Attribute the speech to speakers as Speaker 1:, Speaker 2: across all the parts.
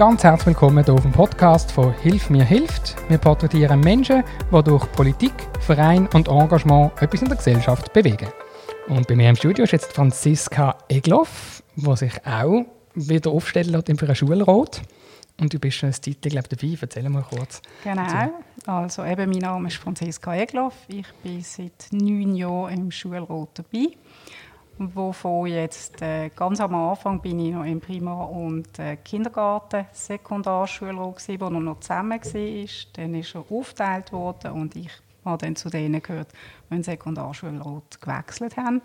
Speaker 1: Ganz herzlich willkommen hier auf dem Podcast von Hilf mir hilft. Wir porträtieren Menschen, die durch Politik, Verein und Engagement etwas in der Gesellschaft bewegen. Und bei mir im Studio ist jetzt Franziska Egloff, die sich auch wieder aufstellen lässt für einen Schulrat. Und du bist schon ein Titel glaube dabei. Erzähl mal kurz.
Speaker 2: Genau. Also eben, mein Name ist Franziska Egloff. Ich bin seit neun Jahren im Schulrat dabei wovon jetzt äh, ganz am Anfang bin ich noch im Primar- und äh, Kindergarten, Sekundarschule, wo er noch zusammen war. Dann ist er aufgeteilt worden und ich habe dann zu denen gehört, die den Sekundarschulrat gewechselt haben.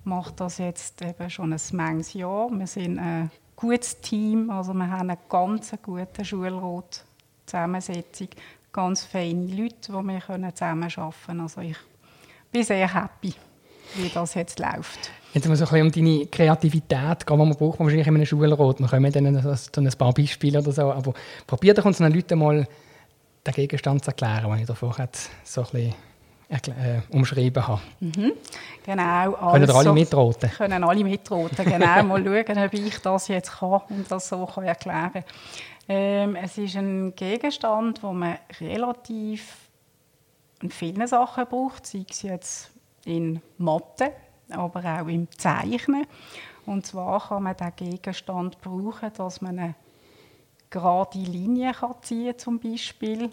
Speaker 2: Ich mache das jetzt eben schon ein manches Jahr. Wir sind ein gutes Team, also wir haben eine ganz gute Schulrat-Zusammensetzung, ganz feine Leute, die wir zusammenarbeiten können. Also ich bin sehr happy wie das jetzt läuft.
Speaker 1: Jetzt ein bisschen um deine Kreativität gehen, die man braucht wahrscheinlich in einem Schulrat. Wir kommen dann ein paar Beispiele oder so, aber probier doch uns den Leuten mal den Gegenstand zu erklären, den ich davor so ein bisschen äh, umschrieben habe.
Speaker 2: Mhm. Genau.
Speaker 1: Also, können alle mitroten?
Speaker 2: Können alle mitroten, genau. mal schauen, ob ich das jetzt kann und das so kann erklären kann. Ähm, es ist ein Gegenstand, den man relativ in vielen Sachen braucht, sei es jetzt in Mathe, aber auch im Zeichnen. Und zwar kann man diesen Gegenstand brauchen, dass man eine gerade Linie kann ziehen zum Beispiel.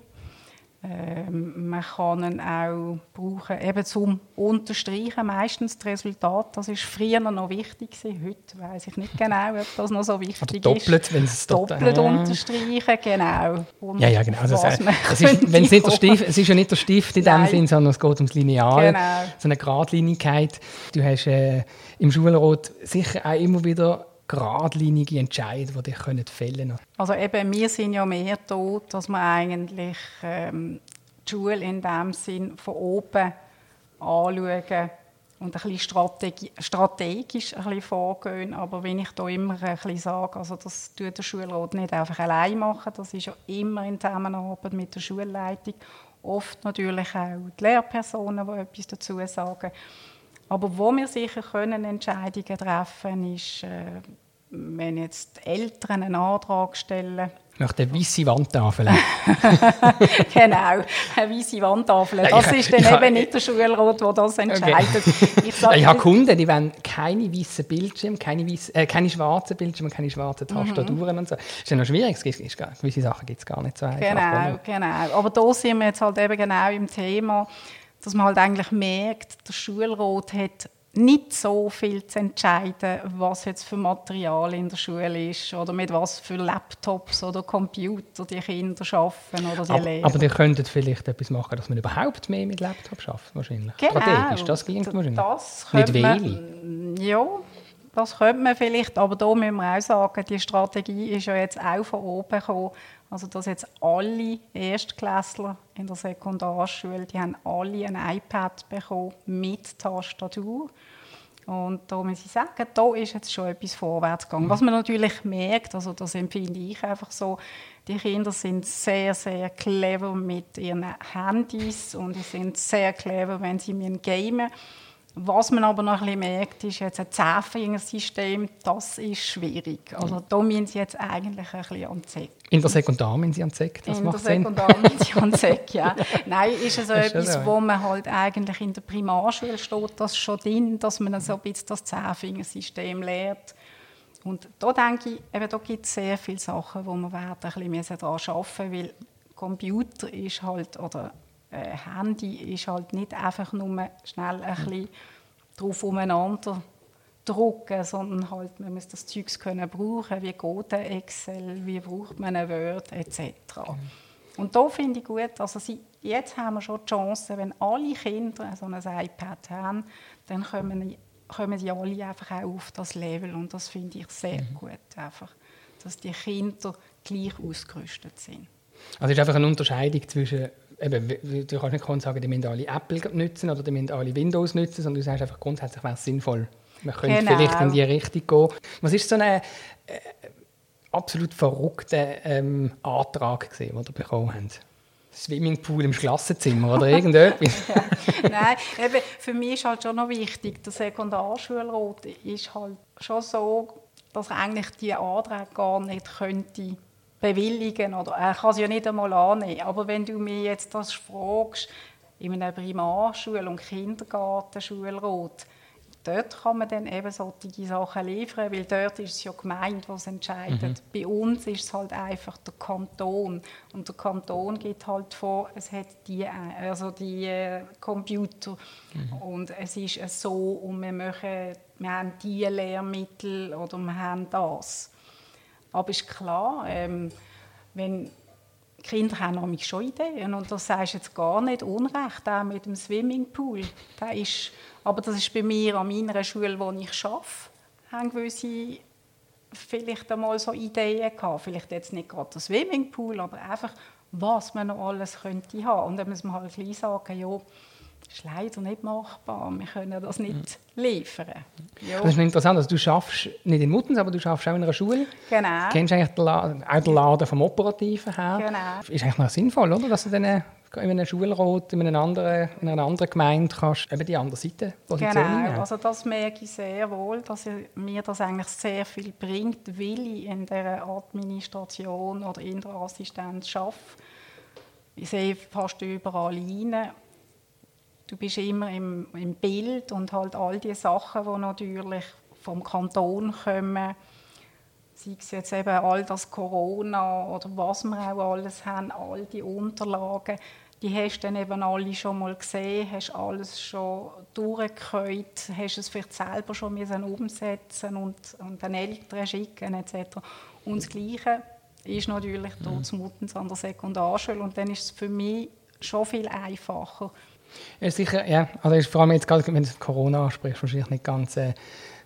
Speaker 2: Ähm, man kann ihn auch brauchen, eben zum Unterstreichen, meistens das Resultat. Das war früher noch wichtig gewesen. Heute weiß ich nicht genau, ob das noch so wichtig Oder
Speaker 1: doppelt,
Speaker 2: ist.
Speaker 1: Wenn es
Speaker 2: doppelt unterstreichen, genau.
Speaker 1: Und ja, ja, genau. Also, es, ist, wenn es, nicht der Stift, es ist ja nicht der Stift in dem Sinn, sondern es geht ums Lineal. Genau. So eine Geradlinigkeit. Du hast äh, im Schulrat sicher auch immer wieder geradlinige Entscheidungen, die dich fällen können.
Speaker 2: Also eben, wir sind ja mehr da, dass wir eigentlich ähm, die Schule in dem Sinn von oben anschauen und ein bisschen strategi strategisch ein bisschen vorgehen. Aber wenn ich da immer ein bisschen sage, also das tut der Schulrat nicht einfach allein machen, das ist ja immer in Zusammenarbeit mit der Schulleitung. Oft natürlich auch die Lehrpersonen, die etwas dazu sagen. Aber wo wir sicher können Entscheidungen treffen können, ist, äh, wenn jetzt die Eltern einen Antrag stellen.
Speaker 1: Nach der weißen Wandtafel.
Speaker 2: genau, eine weiße Wandtafel. Das ja, ist dann ich, eben nicht der Schulrat, der das entscheidet.
Speaker 1: Okay. Ich, ich habe Kunden, die wollen keine weißen Bildschirme, keine, weiss, äh, keine schwarzen Bildschirme, keine schwarzen mhm. Tastaturen mhm. und so. Das ist ja noch schwierig, es gibt, gewisse Sachen gibt es gar nicht so einfach.
Speaker 2: Genau, genau. Aber da sind wir jetzt halt eben genau im Thema, dass man halt eigentlich merkt, der Schulrat hat nicht so viel zu entscheiden, was jetzt für Material in der Schule ist oder mit was für Laptops oder Computer die Kinder arbeiten oder die
Speaker 1: aber,
Speaker 2: Lehrer.
Speaker 1: Aber die könnten vielleicht etwas machen, dass man überhaupt mehr mit Laptops schafft, wahrscheinlich.
Speaker 2: Genau.
Speaker 1: Strategisch, das klingt wahrscheinlich.
Speaker 2: Das nicht wenig. Ja, das könnte man vielleicht, aber da müssen wir auch sagen, die Strategie ist ja jetzt auch von oben gekommen. Also dass jetzt alle Erstklässler in der Sekundarschule, die haben alle ein iPad bekommen mit Tastatur. Und da muss ich sagen, da ist jetzt schon etwas vorwärts gegangen. Was man natürlich merkt, also das empfinde ich einfach so, die Kinder sind sehr, sehr clever mit ihren Handys und sie sind sehr clever, wenn sie mit gamen. Was man aber noch ein bisschen merkt, ist jetzt ein Zehnfingersystem, das ist schwierig. Also da müssen sie jetzt eigentlich ein bisschen an Zeck.
Speaker 1: In der Sekundar müssen sie an Zeck,
Speaker 2: das in macht Sinn. In der Sekundar müssen sie an Zeck, ja. Nein, ist es so etwas, so. wo man halt eigentlich in der Primarschule steht, das schon drin, dass man so ein bisschen das Zehnfingersystem lehrt. Und da denke ich, eben, da gibt es sehr viele Sachen, wo man werden ein bisschen daran arbeiten müssen, weil Computer ist halt, oder äh, Handy ist halt nicht einfach nur schnell ein bisschen drauf umeinander drucken, sondern halt, man muss das Zeug können brauchen, wie geht ein Excel, wie braucht man ein Word etc. Mhm. Und da finde ich gut, also sie, jetzt haben wir schon die Chance, wenn alle Kinder so ein iPad haben, dann kommen, kommen sie alle einfach auch auf das Level und das finde ich sehr mhm. gut, einfach, dass die Kinder gleich ausgerüstet sind.
Speaker 1: Also es ist einfach eine Unterscheidung zwischen eben, du kannst nicht sagen, die müssen alle Apple nutzen oder die müssen alle Windows nutzen, sondern du sagst einfach grundsätzlich wäre es sinnvoll. Man könnte genau. vielleicht in die Richtung gehen. Was ist so ein äh, absolut verrückter ähm, Antrag gewesen, den ihr bekommen habt? Swimmingpool im Klassenzimmer oder irgendetwas?
Speaker 2: ja. Nein, eben, für mich ist halt schon noch wichtig, der Sekundarschulrat ist halt schon so, dass er eigentlich die Anträge gar nicht könnte bewilligen oder er kann es ja nicht einmal annehmen. Aber wenn du mir jetzt das fragst, in einer Primarschule und Kindergartenschulrat, dort kann man dann eben solche Sachen liefern, weil dort ist es ja gemeint, was entscheidet. Mhm. Bei uns ist es halt einfach der Kanton und der Kanton geht halt vor, es hat die, also die äh, Computer mhm. und es ist äh, so und wir, machen, wir haben die Lehrmittel oder wir haben das. Aber ist klar, ähm, wenn Kinder haben nämlich schon Ideen und das sagst jetzt gar nicht unrecht, auch mit dem Swimmingpool. Der ist, aber das ist bei mir an meiner Schule, wo ich arbeite, haben gewisse vielleicht einmal so Ideen gehabt. Vielleicht jetzt nicht gerade das Swimmingpool, aber einfach, was man noch alles könnte haben. Und dann muss man halt gleich sagen, ja, das ist leider nicht machbar. Wir können das nicht liefern.
Speaker 1: Ja. Das ist interessant, also du schaffst nicht in Muttens, aber du schaffst auch in einer Schule.
Speaker 2: Genau.
Speaker 1: Du kennst eigentlich den Laden, auch den Laden vom Operativen her.
Speaker 2: Genau.
Speaker 1: Ist eigentlich noch sinnvoll, oder? dass du dann in einem Schulrat, in, einer anderen, in einer anderen Gemeinde kannst eben die andere Seite
Speaker 2: positionieren. Genau, also das merke ich sehr wohl, dass mir das eigentlich sehr viel bringt, weil ich in der Administration oder in der Assistenz arbeite. Ich sehe fast überall rein du bist immer im, im Bild und halt all die Sachen, die natürlich vom Kanton kommen, sei es jetzt eben all das Corona oder was wir auch alles haben, all die Unterlagen, die hast du dann eben alle schon mal gesehen, hast alles schon durchgehört, hast es vielleicht selber schon müssen umsetzen und, und den Eltern schicken etc. Und das Gleiche ist natürlich mhm. dort Muttens an der Sekundarschule und dann ist es für mich schon viel einfacher,
Speaker 1: ja, sicher, ja. Also ist vor allem jetzt gerade, wenn du Corona ansprichst, wahrscheinlich nicht ganz äh,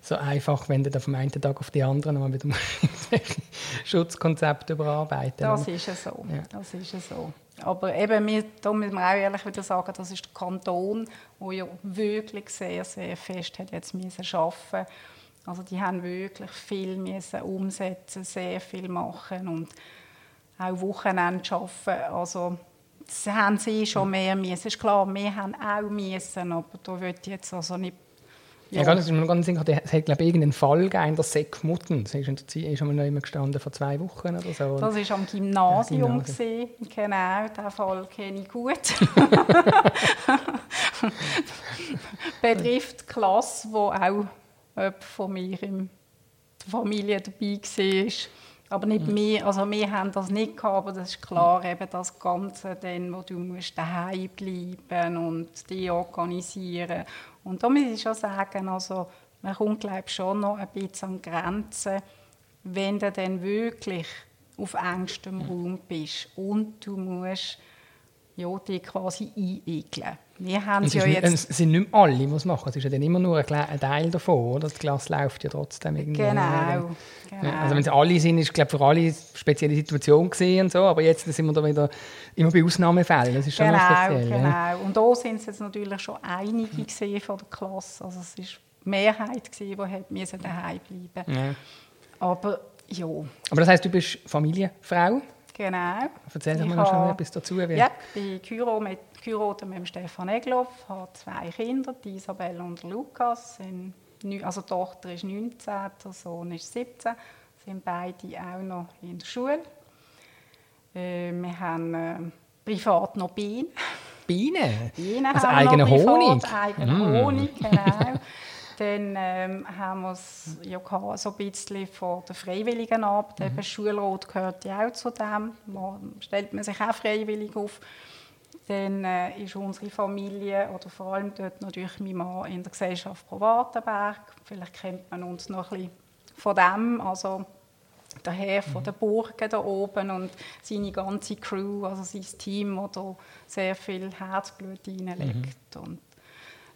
Speaker 1: so einfach, wenn du vom einen Tag auf den anderen mal wieder Schutzkonzepte überarbeiten.
Speaker 2: Das ist ja so. Ja. Das ist ja so. Aber eben, wir, da müssen wir auch ehrlich wieder sagen, das ist der Kanton, der ja wirklich sehr, sehr fest hat jetzt müssen arbeiten Also die haben wirklich viel müssen umsetzen, sehr viel machen und auch Wochenende arbeiten. Also das haben sie schon mehr müssen. Es ist klar, wir haben auch müssen, aber da wird jetzt also nicht
Speaker 1: ja, ja ganz, ganz sicher, es hat glaube ich irgendeinen Fall gegeben, der Seck Mutten. Das ist, noch immer gestanden vor zwei Wochen oder so.
Speaker 2: Das war am Gymnasium. Ja, Gymnasium. Genau, den Fall kenne ich gut. Betrifft die Klasse, wo auch von mir in der Familie dabei war. Aber nicht mhm. wir, also wir haben das nicht gehabt, aber das ist klar, eben das Ganze, dann, wo du musst daheim bleiben und die organisieren. Und da muss ich schon sagen, also man kommt glaube ich, schon noch ein bisschen an Grenzen, wenn du dann wirklich auf engstem Raum bist und du musst ja, die quasi einegeln. Wir haben es ja
Speaker 1: jetzt... Es sind nicht alle, die es machen. Es ist ja dann immer nur ein Teil davon, oder? Das Glas läuft ja trotzdem irgendwie.
Speaker 2: Genau.
Speaker 1: genau. Also wenn es alle sind, ist es für alle eine spezielle Situation gesehen und so, aber jetzt sind wir da wieder immer bei Ausnahmefällen. Das ist schon
Speaker 2: genau,
Speaker 1: speziell.
Speaker 2: Genau, ja. und da sind es jetzt natürlich schon einige gesehen von der Klasse. Also es ist die Mehrheit gesehen, die hat daheim bleiben. Ja. Aber ja.
Speaker 1: Aber das heißt, du bist Familienfrau?
Speaker 2: Genau.
Speaker 1: Erzähl doch mal noch schnell etwas dazu.
Speaker 2: Wie. Ja, ich bin mit, mit Stefan Egloff, habe zwei Kinder, die Isabel und Lukas. Sind, also die Tochter ist 19, der Sohn ist 17. sind beide auch noch in der Schule. Äh, wir haben äh, privat noch Bienen.
Speaker 1: Bienen?
Speaker 2: Bienen
Speaker 1: also eigene Honig?
Speaker 2: Eigene mm. Honig, genau. Dann ähm, haben wir es ja so ein bisschen von der freiwilligen Arbeit. Mhm. Schulrat gehört ja auch zu dem. Man stellt man sich auch freiwillig auf. Dann äh, ist unsere Familie, oder vor allem dort natürlich mein Mann, in der Gesellschaft Provatenberg. Vielleicht kennt man uns noch ein bisschen von dem. Also der Herr von den Burgen da oben und seine ganze Crew, also sein Team, das da sehr viel Herzblut hineinlegt. Mhm. Und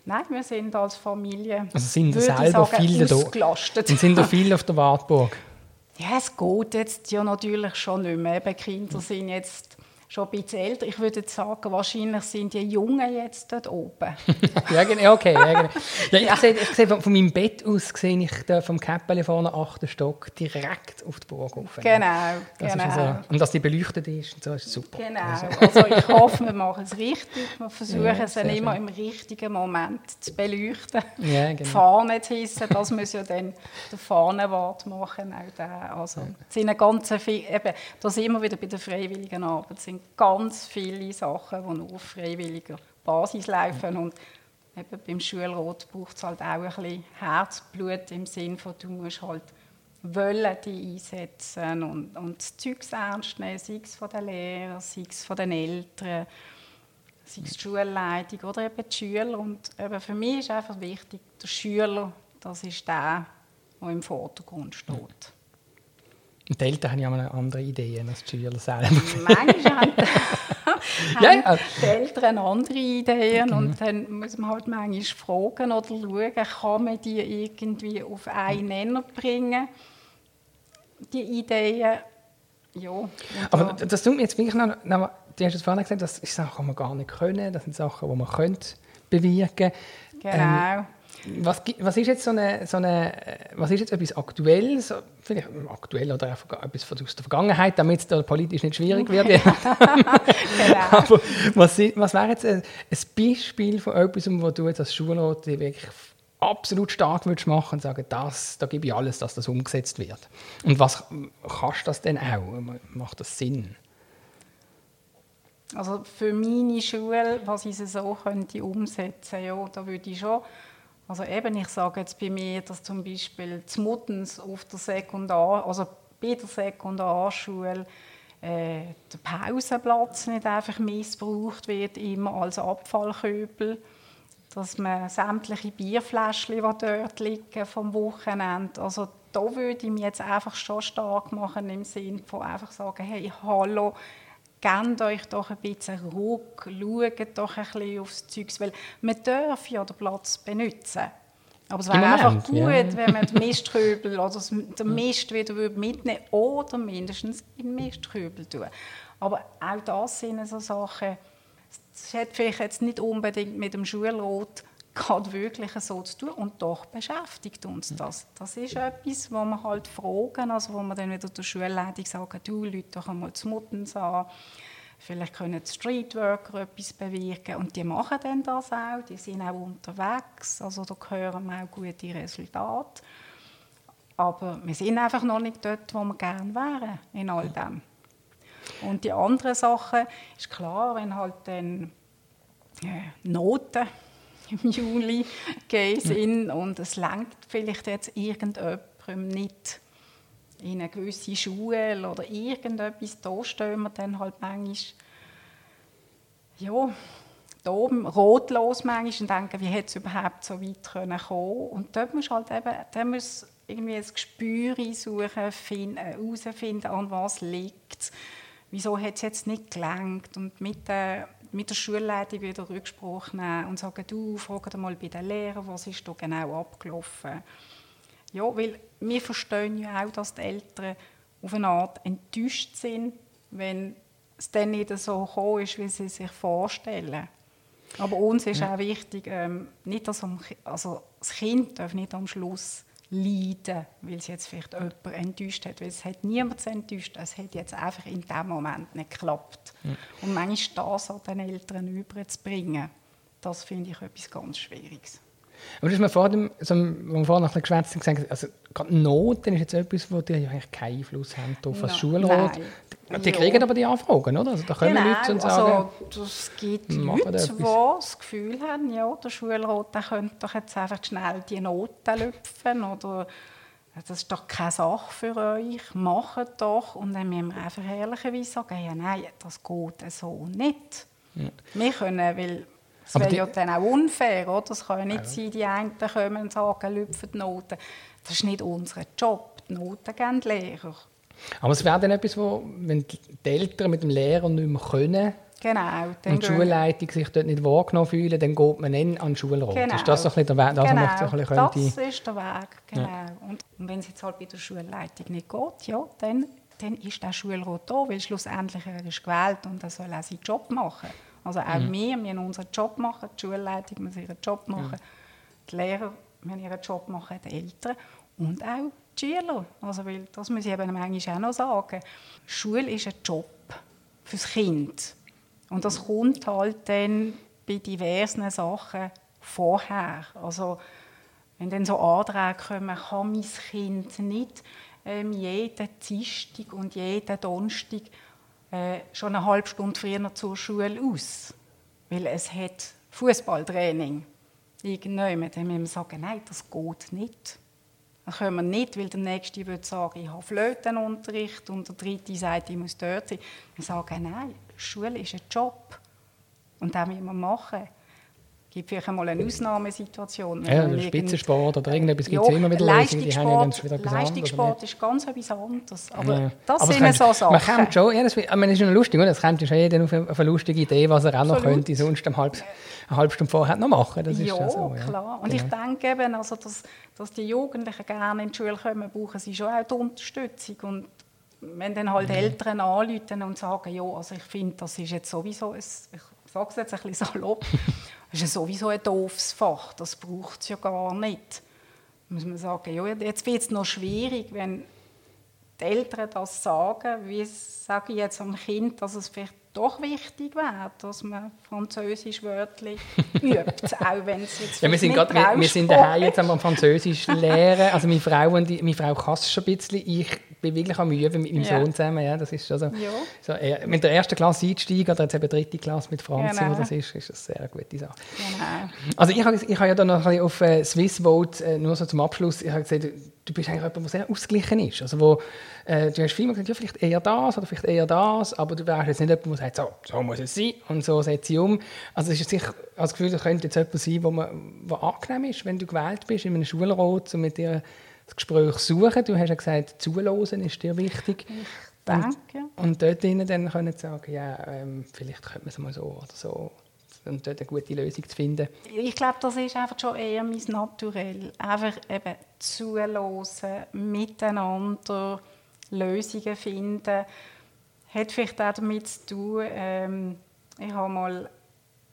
Speaker 2: Nein, wir sind als Familie
Speaker 1: also sind selber sagen, viele
Speaker 2: ausgelastet.
Speaker 1: Da, sind da viele auf der Wartburg?
Speaker 2: Ja, es geht jetzt ja natürlich schon nicht mehr. Eben, Kinder sind jetzt schon ein bisschen älter. Ich würde sagen, wahrscheinlich sind die Jungen jetzt dort oben.
Speaker 1: ja, genau, okay. Ja, genau. Ja, ich, ja. Sehe, ich sehe von, von, meinem Bett aus sehe ich da vom Käppeli vorne, achten Stock, direkt auf die Burg rauf.
Speaker 2: Genau,
Speaker 1: das
Speaker 2: genau.
Speaker 1: So, und dass die beleuchtet ist, und so ist super.
Speaker 2: Genau, also, also ich hoffe, wir machen es richtig. Wir versuchen ja, es dann immer schön. im richtigen Moment zu beleuchten. Ja, genau. Die Fahne zu hissen, das muss ja dann der Fahnenwart machen. Auch der. Also, ja. sind ganz viel, eben, da sind wir wieder bei der freiwilligen Arbeit. Es sind ganz viele Sachen, die auf freiwilliger Basis laufen. Und eben beim Schulrot braucht es halt auch ein bisschen Herzblut im Sinne von, du musst halt wollen die einsetzen und, und das Zeug ernst nehmen, sei es von den Lehrern, sei es von den Eltern, sei es die Schulleitung oder eben die Schüler. Und eben für mich ist einfach wichtig, der Schüler, das ist der, der im Vordergrund steht.
Speaker 1: Und die Eltern haben ja mal andere Ideen als die Schüler selber.
Speaker 2: Manchmal haben, ja. die Eltern andere Ideen genau. und dann muss man halt manchmal fragen oder schauen, kann man die irgendwie auf einen Nenner bringen, die Ideen. Ja,
Speaker 1: Aber das tut mir jetzt wirklich noch, noch du hast es vorhin gesagt, das sind Sachen, die man gar nicht können, das sind Sachen, die man könnte bewirken
Speaker 2: Genau. Ähm,
Speaker 1: was, was, ist jetzt so eine, so eine, was ist jetzt etwas Aktuelles, vielleicht aktuell oder etwas aus der Vergangenheit, damit es politisch nicht schwierig wird? genau. Aber was, was wäre jetzt ein, ein, Beispiel von etwas, wo du jetzt als Schulrat wirklich absolut stark würdest machen und sagen, das, da gebe ich alles, dass das umgesetzt wird. Und was kannst du das denn auch? Macht das Sinn?
Speaker 2: Also für meine Schule, was ich so könnte umsetzen, ja, da würde ich schon also eben, ich sage jetzt bei mir, dass zum Beispiel zu Muttens auf der Sekundar, also bei der Sekundarschule äh, der Pausenplatz nicht einfach missbraucht wird, immer als Abfallköbel, dass man sämtliche Bierfläschchen, die dort liegen vom Wochenende, also da würde ich mich jetzt einfach schon stark machen im Sinne von einfach sagen, hey, hallo, gebt euch doch ein bisschen Ruhe, schaut doch ein bisschen aufs Zeug, weil man darf ja den Platz benutzen. Aber es wäre einfach gut, ja. wenn man den Mistkübel oder den Mist wieder mitnehmen oder mindestens in den Mistkübel tun. Aber auch das sind so Sachen, das hat vielleicht jetzt nicht unbedingt mit dem Schulrot gerade wirklich so zu tun und doch beschäftigt uns das. Das ist etwas, wo wir halt fragen, also wo wir dann wieder der Schulleitung sagen, du, Leute doch einmal zu Muttens an, vielleicht können die Streetworker etwas bewirken und die machen dann das auch, die sind auch unterwegs, also da hören wir auch gute Resultate. Aber wir sind einfach noch nicht dort, wo wir gerne wären in all dem. Und die andere Sache ist klar, wenn halt dann äh, Noten im Juli gehen sind und es langt vielleicht jetzt irgendjemandem nicht. In eine gewisse Schule oder irgendetwas, da stehen wir dann halt manchmal. Ja, da rotlos manchmal und denken, wie hätte es überhaupt so weit können kommen Und dort muss halt eben, da muss irgendwie ein Gespür suchen, finden, herausfinden, an was liegt Wieso hat es jetzt nicht gelangt? Und mit der mit der Schulleitung wieder Rückspruch nehmen und sagen, du, frag mal bei den Lehrern, was ist da genau abgelaufen. Ja, weil wir verstehen ja auch, dass die Eltern auf eine Art enttäuscht sind, wenn es dann nicht so gekommen ist, wie sie sich vorstellen. Aber uns ist ja. auch wichtig, ähm, nicht, dass am, also das Kind darf nicht am Schluss leiden, weil es jetzt vielleicht jemand enttäuscht hat. Weil es hat niemand enttäuscht, es hat jetzt einfach in dem Moment nicht geklappt. Ja. Und manchmal das an den Eltern überzubringen, das finde ich etwas ganz Schwieriges.
Speaker 1: Aber du hast mir vor dem, so, wir vorhin noch geschwätzt gesagt, also gerade Noten ist jetzt etwas, wo die eigentlich keinen Einfluss haben auf das Schulrat. Die ja. kriegen aber die Anfragen, oder? Also da kommen genau, Leute und sagen...
Speaker 2: Also, es gibt Leute, die das Gefühl haben, ja, der Schulrat der könnte doch jetzt einfach schnell die Noten lüpfen oder das ist doch keine Sache für euch, macht doch. Und dann müssen wir einfach ehrlicherweise sagen, ja nein, das geht so nicht. Ja. Wir können, weil es wäre ja dann auch unfair, oder? Es kann ja nicht ja. sein, die einen kommen und sagen, lüpfen die Noten. Das ist nicht unser Job. Die Noten geben die Lehrer.
Speaker 1: Aber es wäre dann etwas, wo, wenn die Eltern mit dem Lehrer nicht mehr können,
Speaker 2: Genau,
Speaker 1: und die Schulleitung sich dort nicht wahrgenommen fühlen, dann geht man dann an den Schulrat. Genau. Ist das so ein der Weg?
Speaker 2: Das, genau. so ein das ist der Weg, genau. Ja. Und, und wenn es jetzt halt bei der Schulleitung nicht geht, ja, dann dann ist der Schulrat da, weil schlussendlich er ist gewählt und er soll auch seinen Job machen. Also auch mhm. wir müssen unseren Job machen, die Schulleitung muss ihren Job machen, mhm. die Lehrer müssen ihren Job machen, die Eltern und auch die Schüler. Also, weil, das muss ich eben manchmal auch noch sagen. Schule ist ein Job fürs Kind. Und das kommt halt dann bei diversen Sachen vorher. Also, wenn dann so Anträge kommen, kann mein Kind nicht ähm, jeden Dienstag und jeden Donnerstag äh, schon eine halbe Stunde früher zur Schule aus, weil es hat Fußballtraining. Irgendjemand, müssen wir sagen, nein, das geht nicht. Das können wir nicht, weil der Nächste würde sagen, ich habe Flötenunterricht und der Dritte sagt, ich muss dort sein. Wir sagen, nein, Schule ist ein Job und den müssen wir machen. Es gibt vielleicht einmal eine Ausnahmesituation.
Speaker 1: Ja, der Spitzensport oder irgendetwas gibt es ja, immer wieder
Speaker 2: Leistungssport, Lösungen, Leistungssport ist ganz etwas anderes. Aber ja. das aber sind das so Sachen.
Speaker 1: Man kommt schon, ja, das, ich meine, das ist noch lustig, oder? das kommt schon jeder auf eine, auf eine lustige Idee, was er auch noch Absolut. könnte, sonst eine halbe, eine halbe Stunde vorher noch machen. Das ist ja, so,
Speaker 2: ja, klar. Und genau. ich denke eben, also, dass, dass die Jugendlichen gerne in die Schule kommen, brauchen sie schon auch die Unterstützung. Und wenn dann halt Eltern anrufen und sagen, ja, also ich finde, das ist jetzt sowieso, ein, ich sage es jetzt ein bisschen salopp, das ist sowieso ein doofes Fach, das braucht es ja gar nicht. Muss man sagen, ja, jetzt wird es noch schwierig, wenn die Eltern das sagen, wie sage ich jetzt am Kind, dass es vielleicht doch wichtig wäre, dass man Französisch wörtlich übt, auch wenn es jetzt
Speaker 1: ja, wir sind grad, wir, wir, sind daheim jetzt am Französisch lernen, also meine Frau, und die, meine Frau kann es schon ein bisschen, ich bin wirklich am Üben mit meinem ja. Sohn zusammen, ja, das ist schon so, ja. so äh, mit der ersten Klasse einsteigen oder jetzt eben dritte Klasse mit Franz, genau. das ist, ist das eine sehr gute Sache. Genau. Also ich habe ich hab ja dann noch ein bisschen auf äh, Swissvote, äh, nur so zum Abschluss, ich habe gesehen, du bist eigentlich jemand, der sehr ausgeglichen ist. Also wo, äh, du hast vielmal gesagt, ja, vielleicht eher das oder vielleicht eher das, aber du wärst jetzt nicht jemand, der sagt, so, so muss es sein und so setze ich um. Also es ist sicher das Gefühl, das könnte jetzt jemand sein, wo, man, wo angenehm ist, wenn du gewählt bist in einem Schulrat und mit dir das Gespräch suchen. Du hast ja gesagt, zuhören ist dir wichtig. Ich
Speaker 2: denke.
Speaker 1: Und, und dort drinnen dann können sagen, ja, ähm, vielleicht könnte man es mal so oder so und dort eine gute Lösung zu finden.
Speaker 2: Ich glaube, das ist einfach schon eher mein Naturell. Einfach eben zuhören, miteinander Lösungen finden. Hat vielleicht auch damit zu tun, ähm, ich habe mal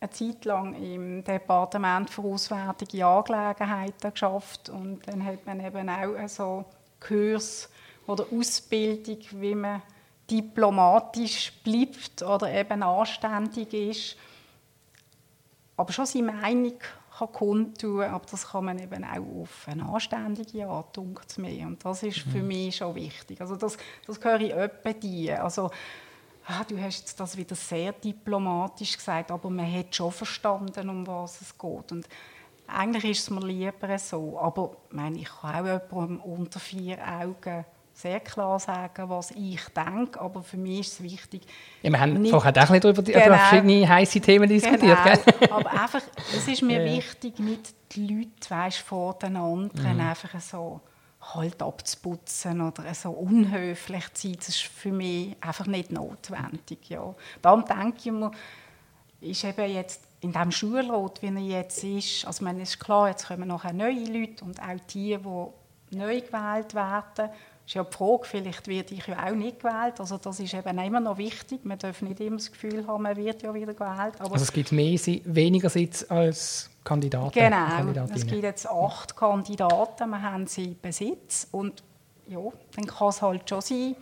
Speaker 2: eine Zeit lang im Departement für Auswärtige Angelegenheiten geschafft und dann hat man eben auch so Kurs oder Ausbildung, wie man diplomatisch bleibt oder eben anständig ist aber schon seine Meinung kann kundtun, aber das kann man eben auch auf eine anständige Art, mir. Und das ist für mhm. mich schon wichtig. Also das, das höre ich öppe dir. Also, ah, du hast das wieder sehr diplomatisch gesagt, aber man hat schon verstanden, um was es geht. Und eigentlich ist es mir lieber so. Aber ich, meine, ich kann auch jemandem unter vier Augen sehr klar sagen, was ich denke, aber für mich ist es wichtig.
Speaker 1: Ja, wir haben nicht, vorher auch ein über, die, genau, über verschiedene heiße Themen diskutiert.
Speaker 2: Genau, aber einfach, es ist mir ja. wichtig, nicht die Leute weißt, vor den anderen mhm. einfach so halt abzuputzen oder so unhöflich zu sein. Das ist für mich einfach nicht notwendig. Ja. Darum denke ich mir, ist eben jetzt in diesem Schulrat, wie er jetzt ist, also man ist klar, jetzt kommen noch neue Leute und auch die, die neu gewählt werden, ist ja die Frage, vielleicht werde ich ja auch nicht gewählt. Also das ist eben immer noch wichtig. Man darf nicht immer das Gefühl haben, man wird ja wieder gewählt.
Speaker 1: Aber also es gibt mehr, weniger Sitze als Kandidaten?
Speaker 2: Genau, es gibt jetzt acht Kandidaten, wir haben sie Besitz. Und ja, dann kann es halt schon sein,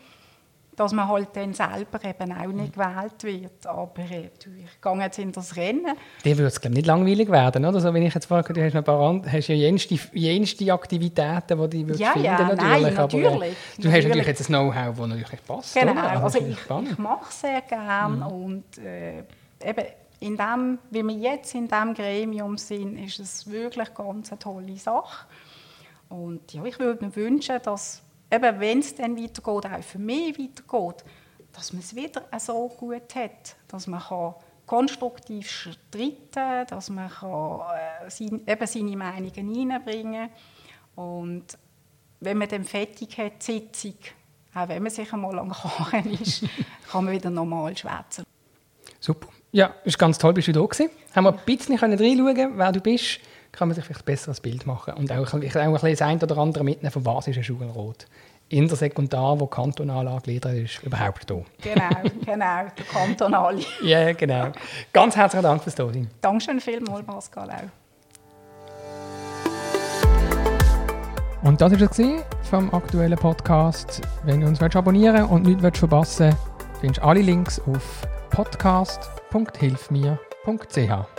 Speaker 2: dass man halt dann selber eben auch nicht gewählt wird. Aber äh, ich gehe jetzt in das Rennen.
Speaker 1: Dir würde es glaube nicht langweilig werden, oder? So, wenn ich jetzt frage, du hast, ein paar hast ja jenste, jenste Aktivitäten, die du
Speaker 2: ja,
Speaker 1: finden
Speaker 2: ja,
Speaker 1: natürlich.
Speaker 2: Nein, natürlich.
Speaker 1: Aber, äh, du natürlich. hast natürlich jetzt ein Know-how, das natürlich passt.
Speaker 2: Genau, oder? also ich, ich mache sehr gerne mhm. und äh, eben in dem, wie wir jetzt in diesem Gremium sind, ist es wirklich ganz eine tolle Sache. Und ja, ich würde mir wünschen, dass eben, wenn es dann weitergeht, auch für mich weitergeht, dass man es wieder so gut hat, dass man kann konstruktiv streiten dass man kann, äh, sein, eben seine Meinungen reinbringen kann. Und wenn man dann fertig hat, die Sitzung, auch wenn man sich einmal am Karren ist, kann man wieder normal schwätzen.
Speaker 1: Super. Ja, es war ganz toll, bist du da gewesen. Haben wir ein bisschen reinschauen, wer du bist kann man sich vielleicht besser ein Bild machen und auch, auch ein bisschen das eine oder andere mitnehmen, von was ist ein Schulrat in der Sekundar, wo kantonal angegliedert ist, überhaupt da.
Speaker 2: Genau, genau, der kantonale.
Speaker 1: ja, genau. Ganz herzlichen Dank fürs Dasein.
Speaker 2: Dankeschön vielmals, Pascal. Auch.
Speaker 1: Und das war es vom aktuellen Podcast. Wenn du uns abonnieren und nichts verpassen willst, findest du alle Links auf podcast.hilfmir.ch.